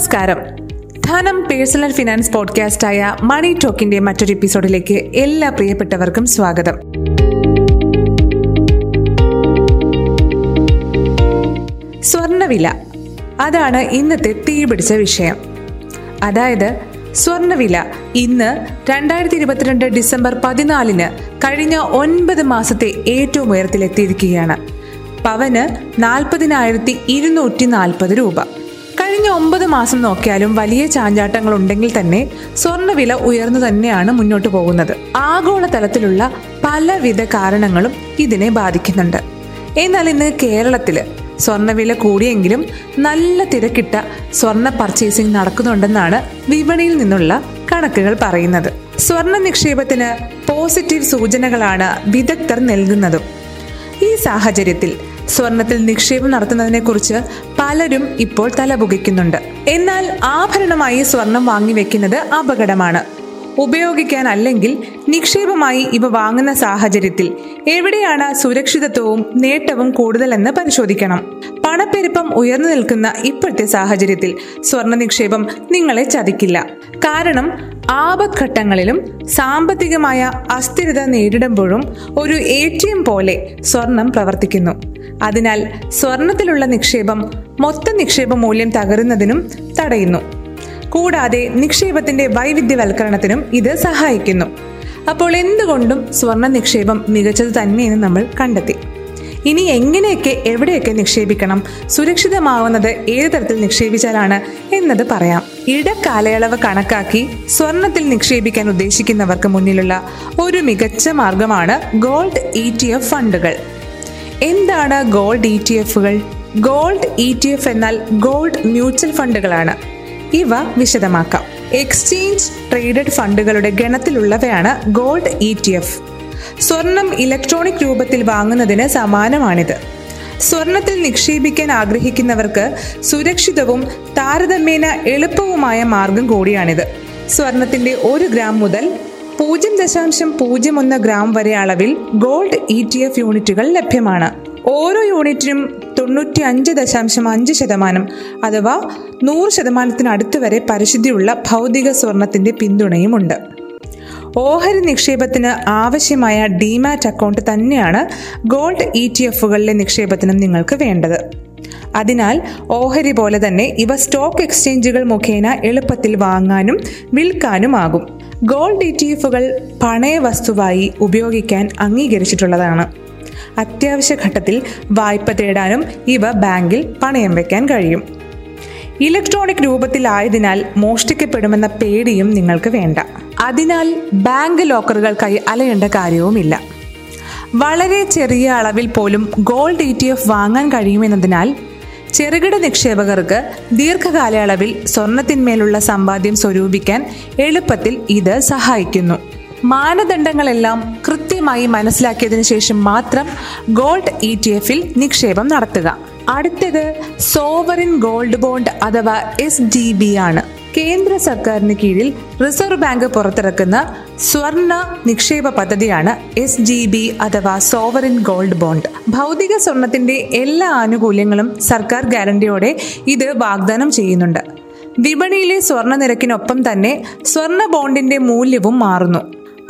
നമസ്കാരം. ധനം personal finance പോഡ്കാസ്റ്റായ മണി ടോക്കിന്റെ മറ്റൊരു എപ്പിസോഡിലേക്ക് എല്ലാ പ്രിയപ്പെട്ടവർക്കും സ്വാഗതം. സ്വർണവില. അതാണ് ഇന്നത്തെ തീപിടിച്ച വിഷയം. അതായത് സ്വർണവില ഇന്ന് രണ്ടായിരത്തി ഇരുപത്തിരണ്ട് ഡിസംബർ പതിനാലിന് കഴിഞ്ഞ ഒൻപത് മാസത്തെ ഏറ്റവും ഉയരത്തിലെത്തിയിരിക്കുകയാണ്. പവന് നാൽപ്പതിനായിരത്തി ഇരുന്നൂറ്റി നാൽപ്പത് രൂപ. കഴിഞ്ഞ ഒമ്പത് മാസം നോക്കിയാലും വലിയ ചാഞ്ചാട്ടങ്ങൾ ഉണ്ടെങ്കിൽ തന്നെ സ്വർണവില ഉയർന്നു തന്നെയാണ് മുന്നോട്ട് പോകുന്നത്. ആഗോളതലത്തിലുള്ള പലവിധ കാരണങ്ങളും ഇതിനെ ബാധിക്കുന്നുണ്ട്. എന്നാൽ ഇന്ന് കേരളത്തിൽ സ്വർണവില കൂടിയെങ്കിലും നല്ല തിരക്കിട്ട സ്വർണ പർച്ചേസിംഗ് നടക്കുന്നുണ്ടെന്നാണ് വിപണിയിൽ നിന്നുള്ള കണക്കുകൾ പറയുന്നത്. സ്വർണ നിക്ഷേപത്തിന് പോസിറ്റീവ് സൂചനകളാണ് വിദഗ്ധർ നൽകുന്നതും. ഈ സാഹചര്യത്തിൽ സ്വർണത്തിൽ നിക്ഷേപം നടത്തുന്നതിനെക്കുറിച്ച് പലരും ഇപ്പോൾ തലപുകയ്ക്കുന്നുണ്ട്. എന്നാൽ ആഭരണമായി സ്വർണം വാങ്ങിവെക്കുന്നത് അപകടമാണ്. ഉപയോഗിക്കാൻ അല്ലെങ്കിൽ നിക്ഷേപമായി ഇവ വാങ്ങുന്ന സാഹചര്യത്തിൽ എവിടെയാണ് സുരക്ഷിതത്വവും നേട്ടവും കൂടുതലെന്ന് പരിശോധിക്കണം. പണപ്പെരുപ്പം ഉയർന്നു നിൽക്കുന്ന ഇപ്പോഴത്തെ സാഹചര്യത്തിൽ സ്വർണ നിക്ഷേപം നിങ്ങളെ ചതിക്കില്ല. കാരണം ആപഘട്ടങ്ങളിലും സാമ്പത്തികമായ അസ്ഥിരത നേരിടുമ്പോഴും ഒരു എ ടി എം പോലെ സ്വർണം പ്രവർത്തിക്കുന്നു. അതിനാൽ സ്വർണത്തിലുള്ള നിക്ഷേപം മൊത്ത നിക്ഷേപ മൂല്യം തകരുന്നതിനും തടയുന്നു. കൂടാതെ നിക്ഷേപത്തിന്റെ വൈവിധ്യവൽക്കരണത്തിനും ഇത് സഹായിക്കുന്നു. അപ്പോൾ എന്തുകൊണ്ടും സ്വർണ നിക്ഷേപം മികച്ചത് തന്നെയെന്ന് നമ്മൾ കണ്ടെത്തി. ഇനി എങ്ങനെയൊക്കെ എവിടെയൊക്കെ നിക്ഷേപിക്കണം? സുരക്ഷിതമാവുന്നത് ഏത് തരത്തിൽ നിക്ഷേപിച്ചാലാണ് എന്നത് പറയാം. ഇടക്കാലയളവ് കണക്കാക്കി സ്വർണത്തിൽ നിക്ഷേപിക്കാൻ ഉദ്ദേശിക്കുന്നവർക്ക് മുന്നിലുള്ള ഒരു മികച്ച മാർഗമാണ് ഗോൾഡ് ഇ ടി എഫ് ഫണ്ടുകൾ. എന്താണ് ഗോൾഡ് ഇ ടി എഫുകൾ ഗോൾഡ് ഇ ടി എഫ് എന്നാൽ ഗോൾഡ് മ്യൂച്വൽ ഫണ്ടുകളാണ്. ഇവ വിശദമാക്കാം. എക്സ്ചേഞ്ച് ട്രേഡഡ് ഫണ്ടുകളുടെ ഗണത്തിലുള്ളവയാണ് ഗോൾഡ് ഇ ടി എഫ് സ്വർണം ഇലക്ട്രോണിക് രൂപത്തിൽ വാങ്ങുന്നതിന് സമാനമാണിത്. സ്വർണത്തിൽ നിക്ഷേപിക്കാൻ ആഗ്രഹിക്കുന്നവർക്ക് സുരക്ഷിതവും താരതമ്യേന എളുപ്പവുമായ മാർഗം കൂടിയാണിത്. സ്വർണത്തിന്റെ ഒരു ഗ്രാം മുതൽ പൂജ്യം ദശാംശം പൂജ്യം ഒന്ന് ഗ്രാം വരെ അളവിൽ ഗോൾഡ് ഇ ടി എഫ് യൂണിറ്റുകൾ ലഭ്യമാണ്. ഓരോ യൂണിറ്റിനും തൊണ്ണൂറ്റി അഞ്ച് ദശാംശം അഞ്ച് ശതമാനം അഥവാ നൂറ് ശതമാനത്തിനടുത്ത് വരെ പരിശുദ്ധിയുള്ള ഭൗതിക സ്വർണത്തിന്റെ പിന്തുണയുമുണ്ട്. ഓഹരി നിക്ഷേപത്തിന് ആവശ്യമായ ഡിമാറ്റ് അക്കൗണ്ട് തന്നെയാണ് ഗോൾഡ് ഇ ടി എഫുകളിലെ നിക്ഷേപത്തിനും നിങ്ങൾക്ക് വേണ്ടത്. അതിനാൽ ഓഹരി പോലെ തന്നെ ഇവ സ്റ്റോക്ക് എക്സ്ചേഞ്ചുകൾ മുഖേന എളുപ്പത്തിൽ വാങ്ങാനും വിൽക്കാനുമാകും ഗോൾഡ് ഇ ടി എഫുകൾ പണയ വസ്തുവായി ഉപയോഗിക്കാൻ അംഗീകരിച്ചിട്ടുള്ളതാണ്. അത്യാവശ്യ ഘട്ടത്തിൽ വായ്പ തേടാനും ഇവ ബാങ്കിൽ പണയം വെക്കാൻ കഴിയും. ഇലക്ട്രോണിക് രൂപത്തിലായതിനാൽ മോഷ്ടിക്കപ്പെടുമെന്ന പേടിയും നിങ്ങൾക്ക് വേണ്ട. അതിനാൽ ബാങ്ക് ലോക്കറുകൾക്കായി അലയേണ്ട കാര്യവുമില്ല. വളരെ ചെറിയ അളവിൽ പോലും ഗോൾഡ് ഇ ടി എഫ് വാങ്ങാൻ കഴിയുമെന്നതിനാൽ ചെറുകിട നിക്ഷേപകർക്ക് ദീർഘകാലയളവിൽ സ്വർണത്തിന്മേലുള്ള സമ്പാദ്യം സ്വരൂപിക്കാൻ എളുപ്പത്തിൽ ഇത് സഹായിക്കുന്നു. മാനദണ്ഡങ്ങളെല്ലാം കൃത്യമായി മനസ്സിലാക്കിയതിനു ശേഷം മാത്രം ഗോൾഡ് ഇ ടി എഫിൽ നിക്ഷേപം നടത്തുക. അടുത്തത് സോവറിൻ ഗോൾഡ് ബോണ്ട് അഥവാ എസ് ഡി ബി ആണ്. കേന്ദ്ര സർക്കാരിന് കീഴിൽ റിസർവ് ബാങ്ക് പുറത്തിറക്കുന്ന സ്വർണ നിക്ഷേപ പദ്ധതിയാണ് എസ് ജി ബി അഥവാ സോവറിൻ ഗോൾഡ് ബോണ്ട്. ഭൗതിക സ്വർണത്തിന്റെ എല്ലാ ആനുകൂല്യങ്ങളും സർക്കാർ ഗ്യാരണ്ടിയോടെ ഇത് വാഗ്ദാനം ചെയ്യുന്നുണ്ട്. വിപണിയിലെ സ്വർണ നിരക്കിനൊപ്പം തന്നെ സ്വർണ ബോണ്ടിന്റെ മൂല്യവും മാറുന്നു.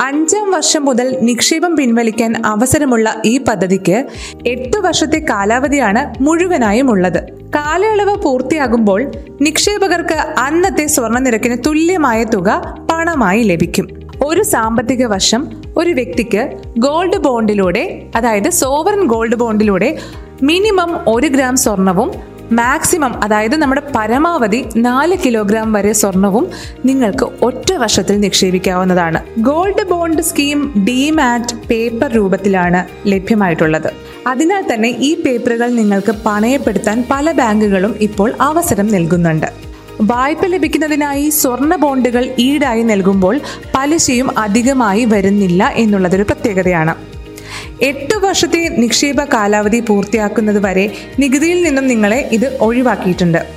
അഞ്ചാം വർഷം മുതൽ നിക്ഷേപം പിൻവലിക്കാൻ അവസരമുള്ള ഈ പദ്ധതിക്ക് എട്ട് വർഷത്തെ കാലാവധിയാണ് മുഴുവനായും ഉള്ളത്. കാലയളവ് പൂർത്തിയാകുമ്പോൾ നിക്ഷേപകർക്ക് അന്നത്തെ സ്വർണ തുല്യമായ തുക പണമായി ലഭിക്കും. ഒരു സാമ്പത്തിക വർഷം ഒരു വ്യക്തിക്ക് ഗോൾഡ് ബോണ്ടിലൂടെ അതായത് സോവറൻ ഗോൾഡ് ബോണ്ടിലൂടെ മിനിമം ഒരു ഗ്രാം സ്വർണവും മാക്സിമം അതായത് നമ്മുടെ പരമാവധി നാല് കിലോഗ്രാം വരെ സ്വർണവും നിങ്ങൾക്ക് ഒറ്റ വർഷത്തിൽ നിക്ഷേപിക്കാവുന്നതാണ്. Gold bond scheme demat paper രൂപത്തിലാണ് ലഭ്യമായിട്ടുള്ളത്. അതിനാൽ തന്നെ ഈ പേപ്പറുകൾ നിങ്ങൾക്ക് പണയപ്പെടുത്താൻ പല ബാങ്കുകളും ഇപ്പോൾ അവസരം നൽകുന്നുണ്ട്. വായ്പ ലഭിക്കുന്നതിനായി സ്വർണ ബോണ്ടുകൾ ഈടായി നൽകുമ്പോൾ പലിശയും അധികമായി വരുന്നില്ല എന്നുള്ളതൊരു പ്രത്യേകതയാണ്. എട്ട് വർഷത്തെ നിക്ഷേപ കാലാവധി പൂർത്തിയാക്കുന്നത് വരെ നികുതിയിൽ നിന്നും നിങ്ങളെ ഇത് ഒഴിവാക്കിയിട്ടുണ്ട്.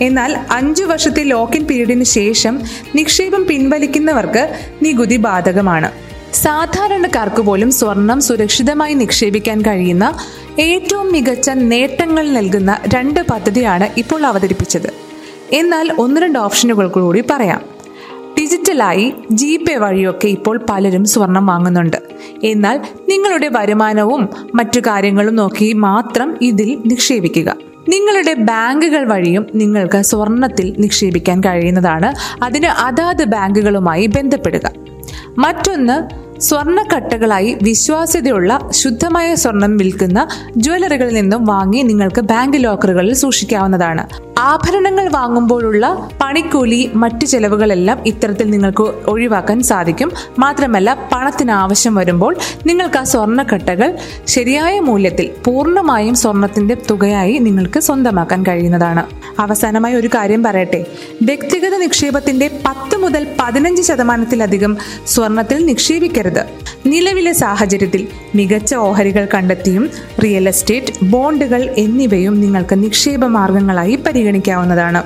എന്നാൽ അഞ്ചു വർഷത്തെ ലോക്കിൻ പീരീഡിന് ശേഷം നിക്ഷേപം പിൻവലിക്കുന്നവർക്ക് നികുതി ബാധകമാണ്. സാധാരണക്കാർക്ക് പോലും സ്വർണം സുരക്ഷിതമായി നിക്ഷേപിക്കാൻ കഴിയുന്ന ഏറ്റവും മികച്ച നേട്ടങ്ങൾ നൽകുന്ന രണ്ട് പദ്ധതിയാണ് ഇപ്പോൾ അവതരിപ്പിച്ചത്. എന്നാൽ ഒന്ന് രണ്ട് ഓപ്ഷനുകൾ കൂടി പറയാം. ഡിജിറ്റലായി ജി പേ വഴിയൊക്കെ ഇപ്പോൾ പലരും സ്വർണം വാങ്ങുന്നുണ്ട്. എന്നാൽ നിങ്ങളുടെ വരുമാനവും മറ്റു കാര്യങ്ങളും നോക്കി മാത്രം ഇതിൽ നിക്ഷേപിക്കുക. നിങ്ങളുടെ ബാങ്കുകൾ വഴിയും നിങ്ങൾക്ക് സ്വർണത്തിൽ നിക്ഷേപിക്കാൻ കഴിയുന്നതാണ്. അതിന് അതാത് ബാങ്കുകളുമായി ബന്ധപ്പെടുക. മറ്റൊന്ന് സ്വർണക്കട്ടകളായി വിശ്വാസ്യതയുള്ള ശുദ്ധമായ സ്വർണം വിൽക്കുന്ന ജ്വല്ലറികളിൽ നിന്നും വാങ്ങി നിങ്ങൾക്ക് ബാങ്ക് ലോക്കറുകളിൽ സൂക്ഷിക്കാവുന്നതാണ്. ആഭരണങ്ങൾ വാങ്ങുമ്പോഴുള്ള പണിക്കൂലി മറ്റു ചെലവുകളെല്ലാം ഇത്തരത്തിൽ നിങ്ങൾക്ക് ഒഴിവാക്കാൻ സാധിക്കും. മാത്രമല്ല പണത്തിന് ആവശ്യം വരുമ്പോൾ നിങ്ങൾക്ക് ആ സ്വർണക്കട്ടകൾ ശരിയായ മൂല്യത്തിൽ പൂർണമായും സ്വർണത്തിന്റെ തുകയായി നിങ്ങൾക്ക് സ്വന്തമാക്കാൻ കഴിയുന്നതാണ്. അവസാനമായി ഒരു കാര്യം പറയട്ടെ. വ്യക്തിഗത നിക്ഷേപത്തിന്റെ പത്ത് മുതൽ പതിനഞ്ച് ശതമാനത്തിലധികം സ്വർണത്തിൽ നിക്ഷേപിക്കരുത്. നിലവിലെ സാഹചര്യത്തിൽ മികച്ച ഓഹരികൾ കണ്ടെത്തിയും റിയൽ എസ്റ്റേറ്റ് ബോണ്ടുകൾ എന്നിവയും നിങ്ങൾക്ക് നിക്ഷേപ മാർഗങ്ങളായി പരിഗണിക്കാവുന്നതാണ്.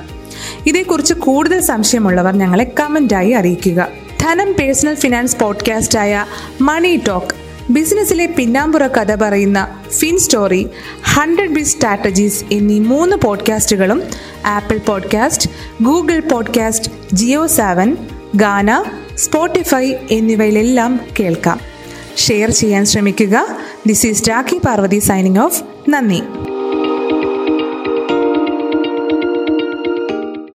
ഇതേക്കുറിച്ച് കൂടുതൽ സംശയമുള്ളവർ ഞങ്ങളെ കമന്റായി അറിയിക്കുക. ധനം പേഴ്സണൽ ഫിനാൻസ് പോഡ്കാസ്റ്റായ മണി ടോക്ക് ബിസിനസ്സിലെ പിന്നാമ്പുറ കഥ പറയുന്ന fin story hundred B strategies എന്നീ മൂന്ന് പോഡ്കാസ്റ്റുകളും Apple podcast Google podcast Jio Saavn Gaana Spotify എന്നിവയിലെല്ലാം കേൾക്കാം. ഷെയർ ചെയ്യാൻ ശ്രമിക്കുക. This is Rakhi Parvathy signing off. നന്ദി.